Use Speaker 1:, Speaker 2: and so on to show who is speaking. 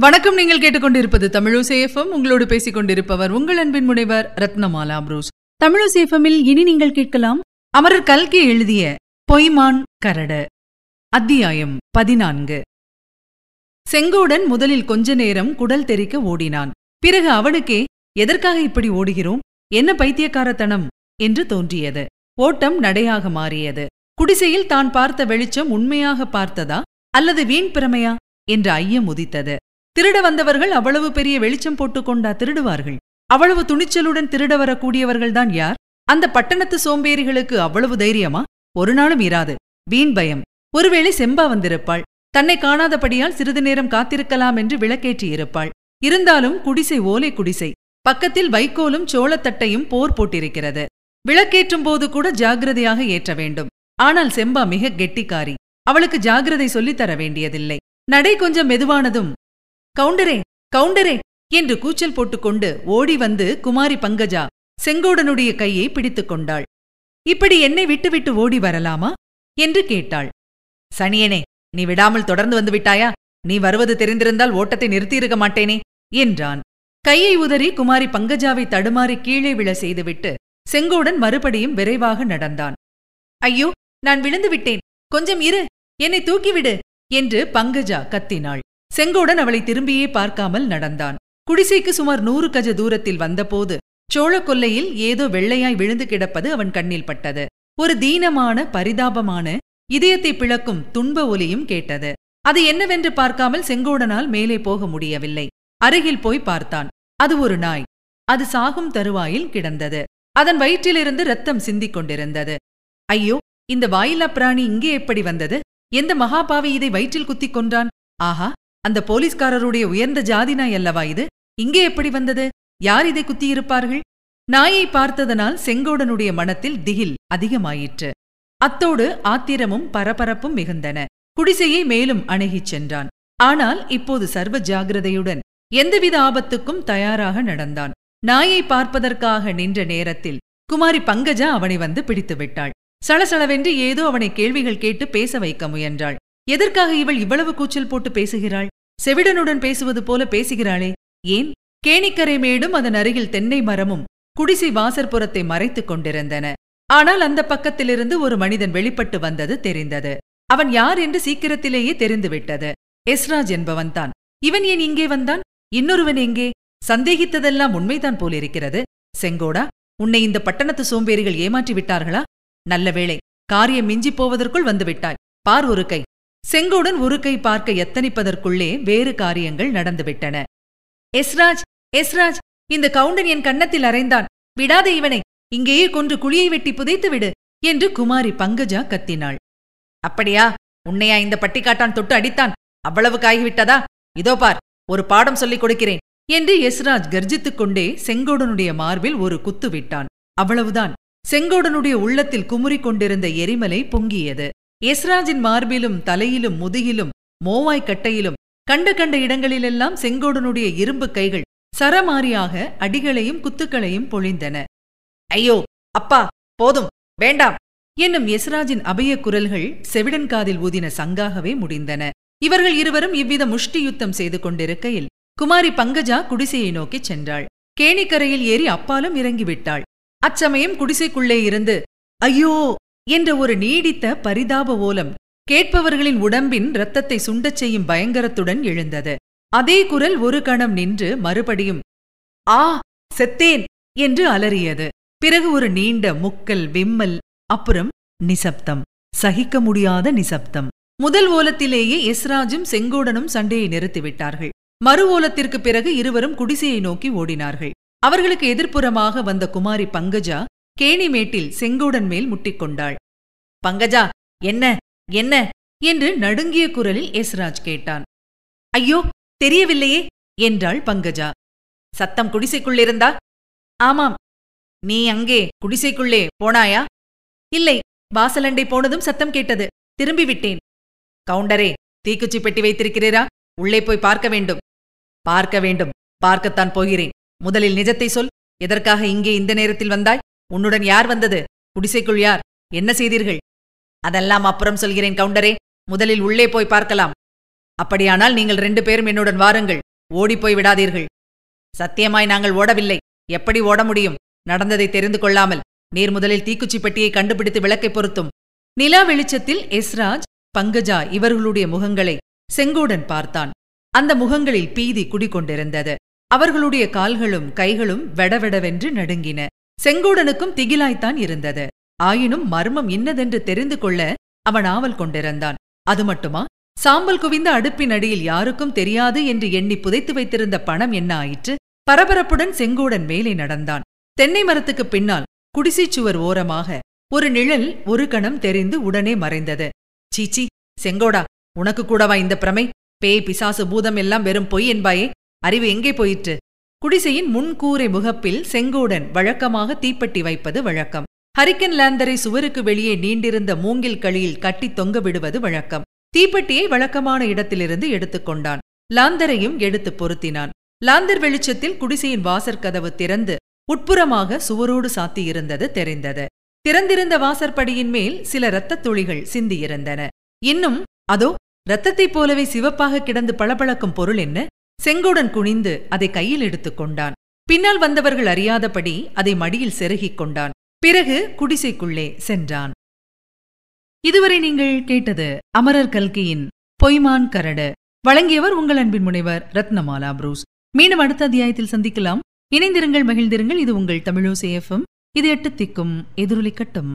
Speaker 1: வணக்கம். நீங்கள் கேட்டுக்கொண்டிருப்பது தமிழசேஃபம் உங்களோடு பேசிக் கொண்டிருப்பவர் உங்கள் அன்பின் முனைவர் ரத்னமாலா புரூஸ். தமிழசேஃபமில் இனி நீங்கள் கேட்கலாம் அமரர் கல்கி எழுதிய பொய்மான் கரடு. அத்தியாயம் பதினான்கு. செங்கோடன் முதலில் கொஞ்ச நேரம் குடல் தெறிக்க ஓடினான். பிறகு அவனுக்கே எதற்காக இப்படி ஓடுகிறோம்? என்ன பைத்தியக்காரத்தனம்? என்று தோன்றியது. ஓட்டம் நடையாக மாறியது. குடிசையில் தான் பார்த்த வெளிச்சம் உண்மையாக பார்த்ததா அல்லது வீண் பிரமையா? என்ற ஐயம் உதித்தது. திருட வந்தவர்கள் அவ்வளவு பெரிய வெளிச்சம் போட்டுக்கொண்டா திருடுவார்கள். அவ்வளவு துணிச்சலுடன் திருட வரக்கூடியவர்கள்தான் யார்? அந்த பட்டணத்து சோம்பேறிகளுக்கு அவ்வளவு தைரியமா? ஒரு நாளும் இராது. வீண் பயம். ஒருவேளை செம்பா வந்திருப்பாள். தன்னை காணாதபடியால் சிறிது நேரம் காத்திருக்கலாம் என்று விளக்கேற்றியிருப்பாள் இருந்தாலும் குடிசை ஓலை குடிசை. பக்கத்தில் வைக்கோலும் சோளத்தட்டையும் போர் போட்டிருக்கிறது. விளக்கேற்றும் போது கூட ஜாகிரதையாக ஏற்ற வேண்டும். ஆனால் செம்பா மிக கெட்டிக்காரி. அவளுக்கு ஜாகிரதை சொல்லித் தர வேண்டியதில்லை. நடை கொஞ்சம் மெதுவானதும் கவுண்டரே கவுண்டரே என்று கூச்சல் போட்டுக்கொண்டு ஓடி வந்து குமாரி பங்கஜா செங்கோடனுடைய கையை பிடித்துக் கொண்டாள். இப்படி என்னை விட்டுவிட்டு ஓடி வரலாமா? என்று கேட்டாள். சனியனே நீ விடாமல் தொடர்ந்து வந்து விட்டாயா? நீ வருவது தெரிந்திருந்தால் ஓட்டத்தை நிறுத்தியிருக்க மாட்டேனே என்றான். கையை உதறி குமாரி பங்கஜாவை தடுமாறி கீழே விழ செய்துவிட்டு செங்கோடன் மறுபடியும் விரைவாக நடந்தான். ஐயோ நான் விழுந்து விட்டேன். கொஞ்சம் இரு. என்னை தூக்கிவிடு என்று பங்கஜா கத்தினாள். செங்கோடன் அவளை திரும்பியே பார்க்காமல் நடந்தான். குடிசைக்கு சுமார் நூறு கஜ தூரத்தில் வந்தபோது சோழக் கொல்லையில் ஏதோ வெள்ளையாய் விழுந்து கிடப்பது அவன் கண்ணில் பட்டது. ஒரு தீனமான பரிதாபமான இதயத்தை பிளக்கும் துன்ப ஒலியும் கேட்டது. அது என்னவென்று பார்க்காமல் செங்கோடனால் மேலே போக முடியவில்லை. அருகில் போய் பார்த்தான். அது ஒரு நாய். அது சாகும் தருவாயில் கிடந்தது. அதன் வயிற்றிலிருந்து ரத்தம் சிந்திக் கொண்டிருந்தது. ஐயோ இந்த வாயிலா பிராணி இங்கே எப்படி வந்தது? எந்த மகாபாவி இதை வயிற்றில் குத்திக் கொன்றான்? ஆஹா அந்த போலீஸ்காரருடைய உயர்ந்த ஜாதி நாய் அல்லவா இது? இங்கே எப்படி வந்தது? யார் இதை குத்தியிருப்பார்கள்? நாயை பார்த்ததனால் செங்கோடனுடைய மனத்தில் திகில் அதிகமாயிற்று. அத்தோடு ஆத்திரமும் பரபரப்பும் மிகுந்தன. குடிசையை மேலும் அணுகிச் சென்றான். ஆனால் இப்போது சர்வ ஜாகிரதையுடன் எந்தவித ஆபத்துக்கும் தயாராக நடந்தான். நாயை பார்ப்பதற்காக நின்ற நேரத்தில் குமாரி பங்கஜா அவனை வந்து பிடித்து விட்டாள் சளசளவென்று ஏதோ அவனை கேள்விகள் கேட்டு பேச வைக்க முயன்றாள். எதற்காக இவள் இவ்வளவு கூச்சல் போட்டு பேசுகிறாள்? செவிடனுடன் பேசுவது போல பேசுகிறாளே. ஏன்? கேணிக்கரை மேடும் அதன் அருகில் தென்னை மரமும் குடிசை வாசற்புறத்தை மறைத்துக் கொண்டிருந்தன. ஆனால் அந்த பக்கத்திலிருந்து ஒரு மனிதன் வெளிப்பட்டு வந்தது தெரிந்தது. அவன் யார் என்று சீக்கிரத்திலேயே தெரிந்துவிட்டது. எஸ்ராஜ் என்பவன்தான். இவன் ஏன் இங்கே வந்தான்? இன்னொருவன் எங்கே? சந்தேகித்ததெல்லாம் உண்மைதான் போலிருக்கிறது. செங்கோடா உன்னை இந்த பட்டணத்து சோம்பேறிகள் ஏமாற்றி விட்டார்களா நல்ல வேளை காரியம் மிஞ்சிப் போவதற்குள் வந்துவிட்டாய். பார் ஒரு கை. செங்கோடன் ஒரு கை பார்க்க எத்தனிப்பதற்குள்ளே வேறு காரியங்கள் நடந்துவிட்டன. எஸ்ராஜ் எஸ்ராஜ் இந்த கவுண்டன் என் கன்னத்தில் அறைந்தான். விடாதே இவனை இங்கேயே கொன்று குழியை வெட்டி புதைத்து விடு என்று குமாரி பங்கஜா கத்தினாள். அப்படியா? உன்னையா இந்த பட்டிக்காட்டான் தொட்டு அடித்தான்? அவ்வளவு காய்விட்டதா இதோ பார் ஒரு பாடம் சொல்லிக் கொடுக்கிறேன் என்று எஸ்ராஜ் கர்ஜித்துக் கொண்டே செங்கோடனுடைய மார்பில் ஒரு குத்து விட்டான். அவ்வளவுதான். செங்கோடனுடைய உள்ளத்தில் குமுறிக் கொண்டிருந்த எரிமலை பொங்கியது. எஸ்ராஜின் மார்பிலும் தலையிலும் முதுகிலும் மோவாய் கட்டையிலும் கண்ட கண்ட இடங்களிலெல்லாம் செங்கோடனுடைய இரும்பு கைகள் சரமாரியாக அடிகளையும் குத்துக்களையும் பொழிந்தன. ஐயோ அப்பா போதும் வேண்டாம் என்னும் எஸ்ராஜின் அபய குரல்கள் செவிடன் காதில் ஊதின சங்காகவே முடிந்தன. இவர்கள் இருவரும் இவ்வித முஷ்டி யுத்தம் செய்து கொண்டிருக்கையில் குமாரி பங்கஜா குடிசையை நோக்கிச் சென்றாள். கேணிக்கரையில் ஏறி அப்பாலும் இறங்கிவிட்டாள். அச்சமயம் குடிசைக்குள்ளே இருந்து ஐயோ என்ற ஒரு நீடித்த பரிதாப ஓலம் கேட்பவர்களின் உடம்பின் இரத்தத்தை சுண்டச் செய்யும் பயங்கரத்துடன் எழுந்தது. அதே குரல் ஒரு கணம் நின்று மறுபடியும் ஆ செத்தேன் என்று அலறியது. பிறகு ஒரு நீண்ட முக்கல் விம்மல் அப்புறம் நிசப்தம். சகிக்க முடியாத நிசப்தம். முதல் ஓலத்திலேயே எஸ்ராஜும் செங்கோடனும் சண்டையை நிறுத்திவிட்டார்கள். மறு ஓலத்திற்கு பிறகு இருவரும் குடிசையை நோக்கி ஓடினார்கள். அவர்களுக்கு எதிர்ப்புறமாக வந்த குமாரி பங்கஜா கேணிமேட்டில் செங்கோடன் மேல் முட்டிக்கொண்டாள் பங்கஜா என்ன என்ன? என்று நடுங்கிய குரலில் எஸ்ராஜ் கேட்டான். ஐயோ தெரியவில்லையே என்றாள் பங்கஜா. சத்தம் குடிசைக்குள்ளிருந்தா ஆமாம். நீ அங்கே குடிசைக்குள்ளே போனாயா? இல்லை வாசலண்டை போனதும் சத்தம் கேட்டது. திரும்பி விட்டேன் கவுண்டரே தீக்குச்சி பெட்டி வைத்திருக்கிறீரா? உள்ளே போய் பார்க்க வேண்டும். பார்க்க வேண்டும். பார்க்கத்தான் போகிறேன். முதலில் நிஜத்தை சொல். எதற்காக இங்கே இந்த நேரத்தில் வந்தாய்? உன்னுடன் யார் வந்தது? குடிசைக்குள் யார்? என்ன செய்தீர்கள்? அதெல்லாம் அப்புறம் சொல்கிறேன் கவுண்டரே. முதலில் உள்ளே போய் பார்க்கலாம். அப்படியானால் நீங்கள் ரெண்டு பேரும் என்னுடன் வாருங்கள். ஓடிப்போய் விடாதீர்கள். சத்தியமாய் நாங்கள் ஓடவில்லை. எப்படி ஓட முடியும்? நடந்ததை தெரிந்து கொள்ளாமல். நீர் முதலில் தீக்குச்சி பெட்டியை கண்டுபிடித்து விளக்கை பொருத்தும். நிலா வெளிச்சத்தில் எஸ்ராஜ் பங்கஜா இவர்களுடைய முகங்களை செங்கோடன் பார்த்தான். அந்த முகங்களில் பீதி குடிகொண்டிருந்தது. அவர்களுடைய கால்களும் கைகளும் வெடவெடவென்று நடுங்கின. செங்கோடனுக்கும் திகிலாய்த்தான் இருந்தது. ஆயினும் மர்மம் இன்னதென்று தெரிந்து கொள்ள அவன் ஆவல் கொண்டிருந்தான். அது மட்டுமா? சாம்பல் குவிந்த அடுப்பின் அடியில் யாருக்கும் தெரியாது என்று எண்ணி புதைத்து வைத்திருந்த பணம் என்ன ஆயிற்று? பரபரப்புடன் செங்கோடன் மேலே நடந்தான். தென்னை மரத்துக்கு பின்னால் குடிசைச் சுவர் ஓரமாக ஒரு நிழல் ஒரு கணம் தெரிந்து உடனே மறைந்தது. சீச்சி செங்கோடா உனக்கு கூடவா இந்த பிரமை? பேய் பிசாசு பூதம் எல்லாம் வெறும் பொய் என்பாயே. அறிவு எங்கே போயிற்று? குடிசையின் முன்கூரை முகப்பில் செங்கோடன் வழக்கமாக தீப்பட்டி வைப்பது வழக்கம். ஹரிக்கன் லாந்தரை சுவருக்கு வெளியே நீண்டிருந்த மூங்கில் களியில் கட்டி தொங்க விடுவது வழக்கம். தீப்பெட்டியை வழக்கமான இடத்திலிருந்து எடுத்துக்கொண்டான் லாந்தரையும் எடுத்து பொருத்தினான். லாந்தர் வெளிச்சத்தில் குடிசையின் வாசற்கதவு திறந்து உட்புறமாக சுவரோடு சாத்தியிருந்தது தெரிந்தது. திறந்திருந்த வாசற்படியின் மேல் சில இரத்தத் துளிகள் சிந்தியிருந்தன. இன்னும் அதோ இரத்தத்தைப் போலவே சிவப்பாக கிடந்து பளபளக்கும் பொருள் என்ன? செங்கோடன் குனிந்து அதை கையில் எடுத்துக் கொண்டான். பின்னால் வந்தவர்கள் அறியாதபடி அதை மடியில் செருகிக் கொண்டான். பிறகு குடிசைக்குள்ளே சென்றான். இதுவரை நீங்கள் கேட்டது அமரர் கல்கியின் பொய்மான் கரடு. வழங்கியவர் உங்கள் அன்பின் முனைவர் ரத்னமாலா புரூஸ். மீண்டும் அடுத்த அத்தியாயத்தில் சந்திக்கலாம். இணைந்திருங்கள் மகிழ்ந்திருங்கள். இது உங்கள் தமிழோசேஃபம் இது எட்டு திக்கும் எதிரொலிக்கட்டும்